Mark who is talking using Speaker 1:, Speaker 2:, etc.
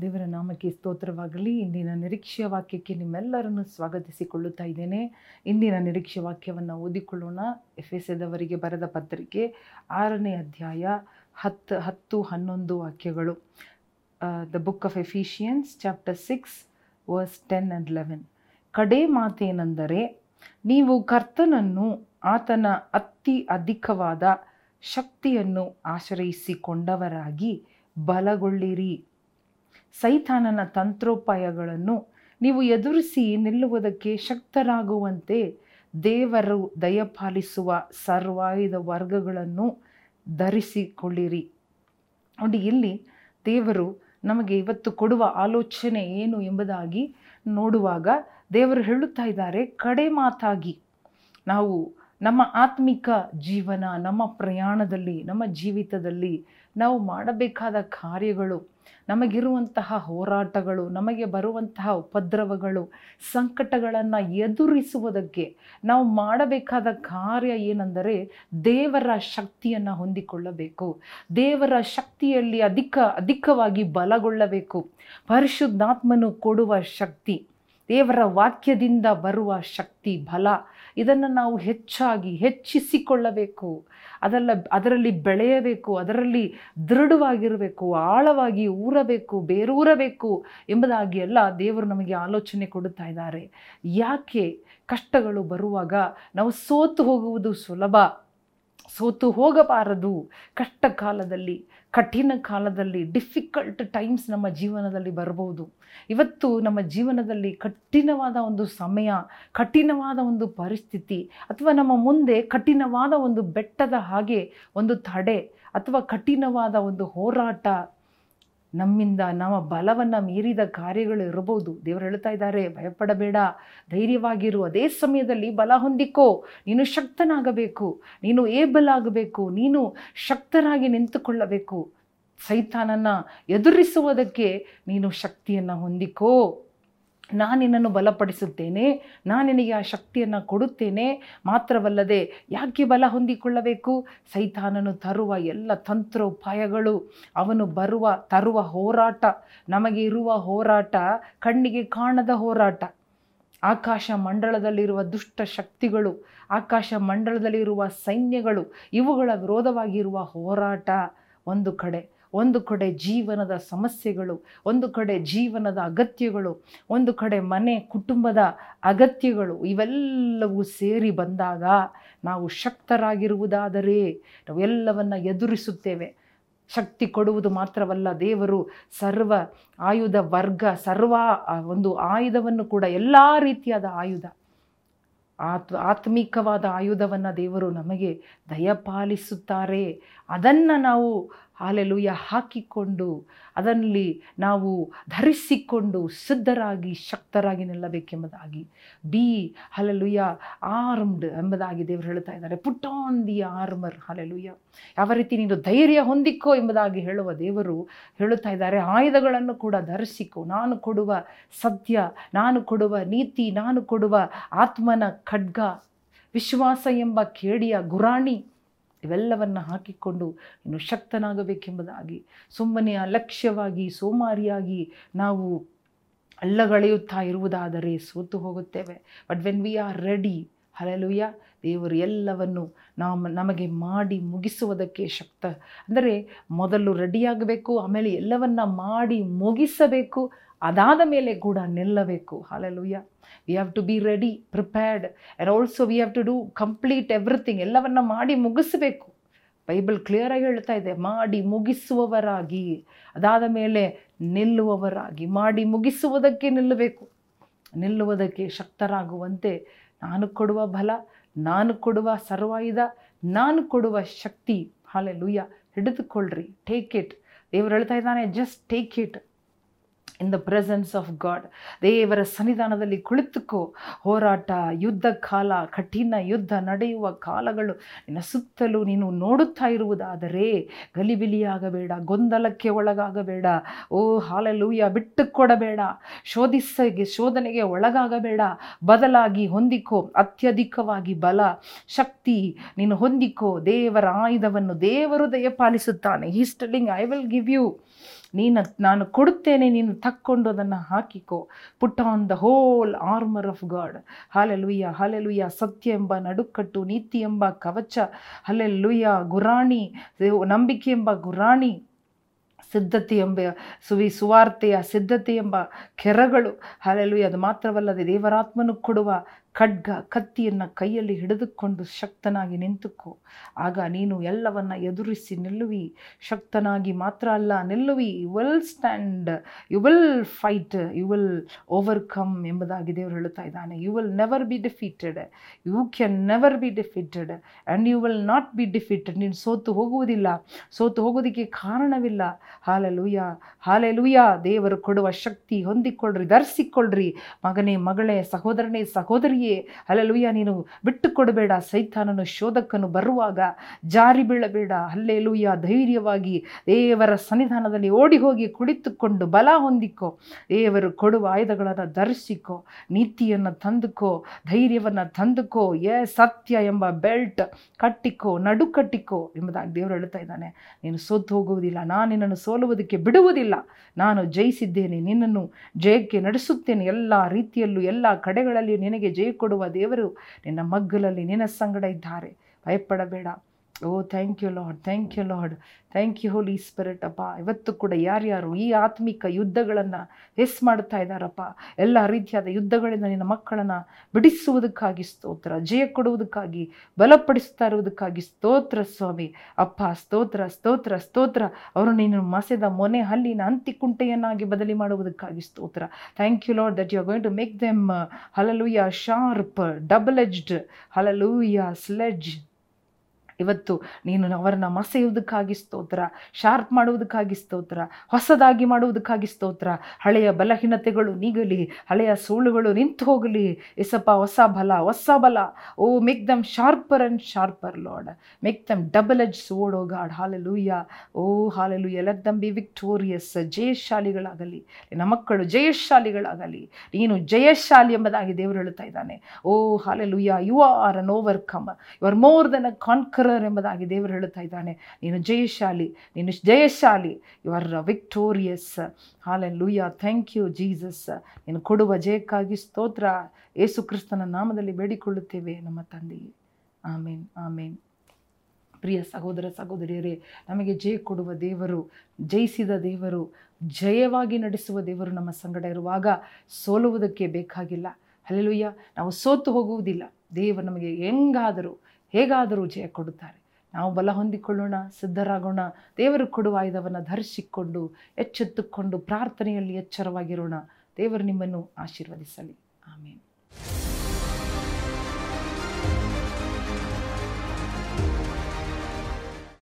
Speaker 1: ದೇವರ ನಾಮಕ್ಕೆ ಸ್ತೋತ್ರವಾಗಲಿ. ಇಂದಿನ ನಿರೀಕ್ಷೆಯ ವಾಕ್ಯಕ್ಕೆ ನಿಮ್ಮೆಲ್ಲರನ್ನು ಸ್ವಾಗತಿಸಿಕೊಳ್ಳುತ್ತಾ ಇದ್ದೇನೆ. ಇಂದಿನ ನಿರೀಕ್ಷೆ ವಾಕ್ಯವನ್ನು ಓದಿಕೊಳ್ಳೋಣ. ಎಫ್ ಎಸ್ ಎದವರಿಗೆ ಬರೆದ ಪತ್ರಿಕೆ ಆರನೇ ಅಧ್ಯಾಯ ಹತ್ತು ಹತ್ತು, ಹನ್ನೊಂದು ವಾಕ್ಯಗಳು. The book of Ephesians chapter six verses ten and eleven ಕಡೇ ಮಾತೇನೆಂದರೆ, ನೀವು ಕರ್ತನನ್ನು ಆತನ ಅತಿ ಅಧಿಕವಾದ ಶಕ್ತಿಯನ್ನು ಆಶ್ರಯಿಸಿಕೊಂಡವರಾಗಿ ಬಲಗೊಳ್ಳಿರಿ. ಸೈತಾನನ ತಂತ್ರೋಪಾಯಗಳನ್ನು ನೀವು ಎದುರಿಸಿ ನಿಲ್ಲುವುದಕ್ಕೆ ಶಕ್ತರಾಗುವಂತೆ ದೇವರು ದಯಪಾಲಿಸುವ ಸರ್ವಾಯುಧ ವರ್ಗಗಳನ್ನು ಧರಿಸಿಕೊಳ್ಳಿರಿ. ನೋಡಿ, ಇಲ್ಲಿ ದೇವರು ನಮಗೆ ಇವತ್ತು ಕೊಡುವ ಆಲೋಚನೆ ಏನು ಎಂಬುದಾಗಿ ನೋಡುವಾಗ ದೇವರು ಹೇಳುತ್ತಾ ಇದ್ದಾರೆ, ಕಡೆ ಮಾತಾಗಿ. ನಾವು ನಮ್ಮ ಆತ್ಮಿಕ ಜೀವನ, ನಮ್ಮ ಪ್ರಯಾಣದಲ್ಲಿ, ನಮ್ಮ ಜೀವಿತದಲ್ಲಿ ನಾವು ಮಾಡಬೇಕಾದ ಕಾರ್ಯಗಳು ನಮಗಿರುವಂತಹ ಹೋರಾಟಗಳು, ನಮಗೆ ಬರುವಂತಹ ಉಪದ್ರವಗಳು, ಸಂಕಟಗಳನ್ನು ಎದುರಿಸುವುದಕ್ಕೆ ನಾವು ಮಾಡಬೇಕಾದ ಕಾರ್ಯ ಏನೆಂದರೆ ದೇವರ ಶಕ್ತಿಯನ್ನು ಹೊಂದಿಕೊಳ್ಳಬೇಕು. ದೇವರ ಶಕ್ತಿಯಲ್ಲಿ ಅಧಿಕ, ಅಧಿಕವಾಗಿ ಬಲಗೊಳ್ಳಬೇಕು. ಪರಿಶುದ್ಧಾತ್ಮನು ಕೊಡುವ ಶಕ್ತಿ. ದೇವರ ವಾಕ್ಯದಿಂದ ಬರುವ ಶಕ್ತಿ, ಬಲ, ಇದನ್ನು ನಾವು ಹೆಚ್ಚಾಗಿ ಹೆಚ್ಚಿಸಿಕೊಳ್ಳಬೇಕು. ಅದೆಲ್ಲ, ಅದರಲ್ಲಿ ಬೆಳೆಯಬೇಕು, ಅದರಲ್ಲಿ ದೃಢವಾಗಿರಬೇಕು, ಆಳವಾಗಿ ಊರಬೇಕು, ಬೇರೂರಬೇಕು ಎಂಬುದಾಗಿ ಎಲ್ಲ ದೇವರು ನಮಗೆ ಆಲೋಚನೆ ಕೊಡುತ್ತಾ ಇದ್ದಾರೆ. ಯಾಕೆ ಕಷ್ಟಗಳು ಬರುವಾಗ ನಾವು ಸೋತು ಹೋಗುವುದು ಸುಲಭ? ಸೋತು ಹೋಗಬಾರದು ಕಷ್ಟ ಕಾಲದಲ್ಲಿ ಕಠಿಣ ಕಾಲದಲ್ಲಿ ಡಿಫಿಕಲ್ಟ್ ಟೈಮ್ಸ್ ನಮ್ಮ ಜೀವನದಲ್ಲಿ ಬರಬಹುದು ಇವತ್ತು ನಮ್ಮ ಜೀವನದಲ್ಲಿ ಕಠಿಣವಾದ ಒಂದು ಸಮಯ, ಕಠಿಣವಾದ ಒಂದು ಪರಿಸ್ಥಿತಿ, ಅಥವಾ ನಮ್ಮ ಮುಂದೆ ಕಠಿಣವಾದ ಒಂದು ಬೆಟ್ಟದ ಹಾಗೆ ಒಂದು ತಡೆ, ಅಥವಾ ಕಠಿಣವಾದ ಒಂದು ಹೋರಾಟ ನಮ್ಮಿಂದ ನಮ್ಮ ಬಲವನ್ನು ಮೀರಿದ ಕಾರ್ಯಗಳು ಇರಬಹುದು. ದೇವರು ಹೇಳ್ತಾ ಇದ್ದಾರೆ, ಭಯಪಡಬೇಡ, ಧೈರ್ಯವಾಗಿರು. ಅದೇ ಸಮಯದಲ್ಲಿ ಬಲ ಹೊಂದಿಕೋ. ನೀನು ಶಕ್ತನಾಗಬೇಕು. ನೀನು ಏಬಲ್ ಆಗಬೇಕು. ನೀನು ಶಕ್ತರಾಗಿ ನಿಂತುಕೊಳ್ಳಬೇಕು. ಸೈತಾನನ್ನು ಎದುರಿಸುವುದಕ್ಕೆ ನೀನು ಶಕ್ತಿಯನ್ನು ಹೊಂದಿಕೋ. ನಾನು ನಿನ್ನನ್ನು ಬಲಪಡಿಸುತ್ತೇನೆ, ನಾನು ನಿನಗೆ ಆ ಶಕ್ತಿಯನ್ನು ಕೊಡುತ್ತೇನೆ. ಮಾತ್ರವಲ್ಲದೆ ಯಾಕೆ ಬಲ ಹೊಂದಿಕೊಳ್ಳಬೇಕು? ಸೈತಾನನು ತರುವ ಎಲ್ಲ ತಂತ್ರೋಪಾಯಗಳು, ಅವನು ಬರುವ, ತರುವ ಹೋರಾಟ, ನಮಗೆ ಇರುವ ಹೋರಾಟ, ಕಣ್ಣಿಗೆ ಕಾಣದ ಹೋರಾಟ. ಆಕಾಶ ಮಂಡಳದಲ್ಲಿರುವ ದುಷ್ಟ ಶಕ್ತಿಗಳು, ಆಕಾಶ ಮಂಡಳದಲ್ಲಿರುವ ಸೈನ್ಯಗಳು, ಇವುಗಳ ವಿರೋಧವಾಗಿರುವ ಹೋರಾಟ ಒಂದು ಕಡೆ. ಒಂದು ಕಡೆ ಜೀವನದ ಸಮಸ್ಯೆಗಳು, ಒಂದು ಕಡೆ ಜೀವನದ ಅಗತ್ಯಗಳು, ಒಂದು ಕಡೆ ಮನೆ, ಕುಟುಂಬದ ಅಗತ್ಯಗಳು ಇವೆಲ್ಲವೂ ಸೇರಿ ಬಂದಾಗ ನಾವು ಶಕ್ತರಾಗಿರುವುದಾದರೆ ನಾವು ಎಲ್ಲವನ್ನು ಎದುರಿಸುತ್ತೇವೆ. ಶಕ್ತಿ ಕೊಡುವುದು ಮಾತ್ರವಲ್ಲ, ದೇವರು ಸರ್ವ ಆಯುಧ ವರ್ಗ, ಸರ್ವ ಒಂದು ಆಯುಧವನ್ನು ಕೂಡ ಎಲ್ಲ ರೀತಿಯಾದ ಆಯುಧ, ಆತ್, ಆತ್ಮಿಕವಾದ ಆಯುಧವನ್ನು ದೇವರು ನಮಗೆ ದಯಪಾಲಿಸುತ್ತಾರೆ. ಅದನ್ನು ನಾವು ಹಾಲೆಲುಯ್ಯ ಹಾಕಿಕೊಂಡು ಅದರಲ್ಲಿ ನಾವು ಧರಿಸಿಕೊಂಡು ಸಿದ್ಧರಾಗಿ, ಶಕ್ತರಾಗಿ ನಿಲ್ಲಬೇಕೆಂಬುದಾಗಿ. ಬಿ ಹಲೆಲುಯ್ಯ ಆರ್ಮ್ಡ್ ಎಂಬುದಾಗಿ ದೇವರು ಹೇಳ್ತಾ ಇದ್ದಾರೆ. Put on the armour hallelujah ಯಾವ ರೀತಿ ನೀನು ಧೈರ್ಯ ಹೊಂದಿಕೋ ಎಂಬುದಾಗಿ ಹೇಳುವ ದೇವರು ಹೇಳುತ್ತಾ ಇದ್ದಾರೆ. ಆಯುಧಗಳನ್ನು ಕೂಡ ಧರಿಸಿಕೋ. ನಾನು ಕೊಡುವ ಸತ್ಯ ನಾನು ಕೊಡುವ ನೀತಿ, ನಾನು ಕೊಡುವ ಆತ್ಮನ ಖಡ್ಗ, ವಿಶ್ವಾಸ ಎಂಬ ಕೇಡಿಯ ಗುರಾಣಿ ಇವೆಲ್ಲವನ್ನು ಹಾಕಿಕೊಂಡು ಇನ್ನು ಶಕ್ತನಾಗಬೇಕೆಂಬುದಾಗಿ ಸುಮ್ಮನೆ ಅಲಕ್ಷ್ಯವಾಗಿ ಸೋಮಾರಿಯಾಗಿ ನಾವು ಅಲ್ಲಗಳೆಯುತ್ತಾ ಇರುವುದಾದರೆ ಸೋತು ಹೋಗುತ್ತೇವೆ. But when we are ready hallelujah ದೇವರು ಎಲ್ಲವನ್ನು ನಾವು ನಮಗೆ ಮಾಡಿ ಮುಗಿಸುವುದಕ್ಕೆ ಶಕ್ತ. ಅಂದರೆ ಮೊದಲು ರೆಡಿಯಾಗಬೇಕು ಆಮೇಲೆ ಎಲ್ಲವನ್ನು ಮಾಡಿ ಮುಗಿಸಬೇಕು ಅದಾದ ಮೇಲೆ ಕೂಡ ನಿಲ್ಲಬೇಕು. Hallelujah we have to be ready prepared and also we have to do complete everything ಎಲ್ಲವನ್ನು ಮಾಡಿ ಮುಗಿಸಬೇಕು. ಬೈಬಲ್ ಕ್ಲಿಯರಾಗಿ ಹೇಳ್ತಾ ಇದೆ, ಮಾಡಿ ಮುಗಿಸುವವರಾಗಿ. ಅದಾದ ಮೇಲೆ ನಿಲ್ಲುವವರಾಗಿ. ಮಾಡಿ ಮುಗಿಸುವುದಕ್ಕೆ ನಿಲ್ಲಬೇಕು. ನಿಲ್ಲುವುದಕ್ಕೆ ಶಕ್ತರಾಗುವಂತೆ ನಾನು ಕೊಡುವ ಬಲ, ನಾನು ಕೊಡುವ ಸರ್ವಾಯುಧ, ನಾನು ಕೊಡುವ ಶಕ್ತಿ. ಹಾಲೆ ಲೂಯ್ಯ ಹಿಡಿದುಕೊಳ್ಳ್ರಿ. ಟೇಕ್ ಇಟ್ ದೇವರು ಹೇಳ್ತಾ ಇದ್ದಾನೆ just take it in the presence of God ದೇವರ ಸನ್ನಿಧಾನದಲ್ಲಿ ಕುಳಿತುಕೋ. ಹೋರಾಟ, ಯುದ್ಧ ಕಾಲ, ಕಠಿಣ ಯುದ್ಧ ನಡೆಯುವ ಕಾಲಗಳು ನಿನ್ನ ಸುತ್ತಲೂ ನೀನು ನೋಡುತ್ತಾ ಇರುವುದಾದರೆ ಗಲಿಬಿಲಿಯಾಗಬೇಡ, ಗೊಂದಲಕ್ಕೆ ಒಳಗಾಗಬೇಡ. ಓ, ಹಾಲಲೂಯ ಬಿಟ್ಟು ಕೊಡಬೇಡ ಶೋಧಿಸಗೆ, ಶೋಧನೆಗೆ ಒಳಗಾಗಬೇಡ. ಬದಲಾಗಿ ಹೊಂದಿಕೋ, ಅತ್ಯಧಿಕವಾಗಿ ಬಲ, ಶಕ್ತಿ ನೀನು ಹೊಂದಿಕೋ. ದೇವರ ಆಯುಧವನ್ನು ದೇವರು ದಯಪಾಲಿಸುತ್ತಾನೆ. He's telling I will give you ನೀನು, ನಾನು ಕೊಡುತ್ತೇನೆ, ನೀನು ತಕ್ಕೊಂಡು ಅದನ್ನು ಹಾಕಿಕೋ. Put on the whole armour of God hallelujah hallelujah ಸತ್ಯ ಎಂಬ ನಡುಕಟ್ಟು ನೀತಿ ಎಂಬ ಕವಚ. ಹಲ್ಲೆಲುಯ್ಯ ಗುರಾಣಿ ನಂಬಿಕೆ ಎಂಬ ಗುರಾಣಿ. ಸಿದ್ಧತೆ ಎಂಬ ಸುವಿ, ಸುವಾರ್ತೆಯ ಸಿದ್ಧತೆ ಎಂಬ ಕೆರಗಳು. ಹಾಲೆಲುಯ್ಯ ಅದು ಮಾತ್ರವಲ್ಲದೆ ದೇವರಾತ್ಮನು ಕೊಡುವ ಖಡ್ಗ ಕತ್ತಿಯನ್ನು ಕೈಯಲ್ಲಿ ಹಿಡಿದುಕೊಂಡು ಶಕ್ತನಾಗಿ ನಿಂತುಕೋ. ಆಗ ನೀನು ಎಲ್ಲವನ್ನ ಎದುರಿಸಿ ನಿಲ್ಲುವಿ. ಶಕ್ತನಾಗಿ ಮಾತ್ರ ಅಲ್ಲ, ನಿಲ್ಲುವಿ. You will stand you will fight you will overcome ಎಂಬುದಾಗಿ ದೇವರು ಹೇಳುತ್ತಾ ಇದ್ದಾನೆ. You will never be defeated you can never be defeated and you will not be defeated ನೀನು ಸೋತು ಹೋಗುವುದಿಲ್ಲ. ಸೋತು ಹೋಗೋದಕ್ಕೆ ಕಾರಣವಿಲ್ಲ. ಹಾಲೆಲುಯ್ಯ ಹಾಲೆಲುಯ್ಯ ದೇವರು ಕೊಡುವ ಶಕ್ತಿ ಹೊಂದಿಕೊಳ್ಳ್ರಿ ಧರಿಸಿಕೊಳ್ಳ್ರಿ ಮಗನೇ, ಮಗಳೇ, ಸಹೋದರನೇ ಸಹೋದರಿಯೇ ಹಲಲುಯ್ಯ ನೀನು ಬಿಟ್ಟು ಕೊಡಬೇಡ ಸೈತಾನನು ಶೋಧಕನು ಬರುವಾಗ ಜಾರಿ ಬೀಳಬೇಡ. ಅಲ್ಲೇ ಲುಯ್ಯ ಧೈರ್ಯವಾಗಿ ದೇವರ ಸನ್ನಿಧಾನದಲ್ಲಿ ಓಡಿ ಹೋಗಿ ಕುಳಿತುಕೊಂಡು ಬಲ ಹೊಂದಿಕೋ. ದೇವರು ಕೊಡುವ ಆಯುಧಗಳನ್ನು ಧರಿಸಿಕೋ. ನೀತಿಯನ್ನು ತಂದುಕೋ, ಧೈರ್ಯವನ್ನು ತಂದುಕೋ. ಎ ಸತ್ಯ ಎಂಬ ಬೆಲ್ಟ್ ಕಟ್ಟಿಕೋ, ನಡು ಕಟ್ಟಿಕೋ ಎಂಬುದಾಗಿ ದೇವರು ಹೇಳ್ತಾ ಇದ್ದಾನೆ. ನೀನು ಸೋತು ಹೋಗುವುದಿಲ್ಲ. ನಾನು ನಿನ್ನನ್ನು ಸೋಲುವುದಕ್ಕೆ ಬಿಡುವುದಿಲ್ಲ. ನಾನು ಜಯಿಸಿದ್ದೇನೆ. ನಿನ್ನನ್ನು ಜಯಕ್ಕೆ ನಡೆಸುತ್ತೇನೆ. ಎಲ್ಲ ರೀತಿಯಲ್ಲೂ, ಎಲ್ಲ ಕಡೆಗಳಲ್ಲಿ ನಿನಗೆ ಜಯ ಕೊಡುವ ದೇವರು ನಿನ್ನ ಮಗ್ಗಲಲ್ಲಿ ನಿನ್ನ ಸಂಗಡ ಇದ್ದಾರೆ. ಭಯಪಡಬೇಡ. ಓ thank you Lord thank you Lord thank you Holy Spirit ಅಪ್ಪ. ಇವತ್ತು ಕೂಡ ಯಾರ್ಯಾರು ಈ ಆತ್ಮಿಕ ಯುದ್ಧಗಳನ್ನು ಹೆಸ್ ಮಾಡ್ತಾ ಇದ್ದಾರಪ್ಪ ಎಲ್ಲ ರೀತಿಯಾದ ಯುದ್ಧಗಳಿಂದ ನಿನ್ನ ಮಕ್ಕಳನ್ನು ಬಿಡಿಸುವುದಕ್ಕಾಗಿ ಸ್ತೋತ್ರ, ಜಯ ಕೊಡುವುದಕ್ಕಾಗಿ, ಬಲಪಡಿಸ್ತಾ ಇರುವುದಕ್ಕಾಗಿ ಸ್ತೋತ್ರ, ಸ್ವಾಮಿ. ಅಪ್ಪ, ಸ್ತೋತ್ರ ಸ್ತೋತ್ರ ಸ್ತೋತ್ರ. ಅವರು ನೀನು ಮಸೆದ ಮೊನೆ ಹಲ್ಲಿನ ಅಂತಿಕುಂಟೆಯನ್ನಾಗಿ ಬದಲಿ ಮಾಡುವುದಕ್ಕಾಗಿ ಸ್ತೋತ್ರ. Thank you Lord that you are going to make them hallelujah sharp double edged hallelujah sledge ಇವತ್ತು ನೀನು ಅವರನ್ನು ಮಸೆಯುವುದಕ್ಕಾಗಿ ಸ್ತೋತ್ರ ಶಾರ್ಪ್ ಮಾಡುವುದಕ್ಕಾಗಿ ಸ್ತೋತ್ರ, ಹೊಸದಾಗಿ ಮಾಡುವುದಕ್ಕಾಗಿ ಸ್ತೋತ್ರ. ಹಳೆಯ ಬಲಹೀನತೆಗಳು ನೀಗಲಿ, ಹಳೆಯ ಸುಳ್ಳುಗಳು ನಿಂತು ಹೋಗಲಿ. ಎಸಪ್ಪ ಹೊಸ ಬಲ ಹೊಸ ಬಲ. ಓ make them sharper and sharper Lord make them double edge sword oh God hallelujah oh hallelujah let them be victorious ಜಯಶಾಲಿಗಳಾಗಲಿ. ನಿನ್ನ ಮಕ್ಕಳು ಜಯಶಾಲಿಗಳಾಗಲಿ. ನೀನು ಜಯಶಾಲಿ ಎಂಬುದಾಗಿ ದೇವರು ಹೇಳುತ್ತಾ ಇದ್ದಾನೆ. ಓ hallelujah you are an overcome you are more than a conqueror ಎಂಬುದಾಗಿ ದೇವರು ಹೇಳುತ್ತಾ ಇದ್ದಾನೆ. ನೀನು ಜಯಶಾಲಿ ನೀನು ಜಯಶಾಲಿ. You are victorious hallelujah thank you Jesus ನೀನು ಕೊಡುವ ಜಯಕ್ಕಾಗಿ ಸ್ತೋತ್ರ. ಏಸು ಕ್ರಿಸ್ತನ ನಾಮದಲ್ಲಿ ಬೇಡಿಕೊಳ್ಳುತ್ತೇವೆ ನಮ್ಮ ತಂದೆಯೇ ಆಮೇನ್ ಆಮೇನ್ ಪ್ರಿಯ ಸಹೋದರ ಸಹೋದರಿಯರೇ, ನಮಗೆ ಜಯ ಕೊಡುವ ದೇವರು, ಜಯಿಸಿದ ದೇವರು, ಜಯವಾಗಿ ನಡೆಸುವ ದೇವರು ನಮ್ಮ ಸಂಗಡ ಇರುವಾಗ ಸೋಲುವುದಕ್ಕೆ ಬೇಕಾಗಿಲ್ಲ. ಅಲ್ಲೆಲುಯ್ಯ ನಾವು ಸೋತು ಹೋಗುವುದಿಲ್ಲ. ದೇವರು ನಮಗೆ ಹೆಂಗಾದರೂ ಹೇಗಾದರೂ ಜಯ ಕೊಡುತ್ತಾರೆ. ನಾವು ಬಲ ಹೊಂದಿಕೊಳ್ಳೋಣ, ಸಿದ್ಧರಾಗೋಣ, ದೇವರು ಕೊಡುವ ಆಯುಧವನ್ನು ಧರಿಸಿಕೊಂಡು, ಎಚ್ಚೆತ್ತುಕೊಂಡು, ಪ್ರಾರ್ಥನೆಯಲ್ಲಿ ಎಚ್ಚರವಾಗಿರೋಣ. ದೇವರು ನಿಮ್ಮನ್ನು ಆಶೀರ್ವದಿಸಲಿ. ಆಮೇಲೆ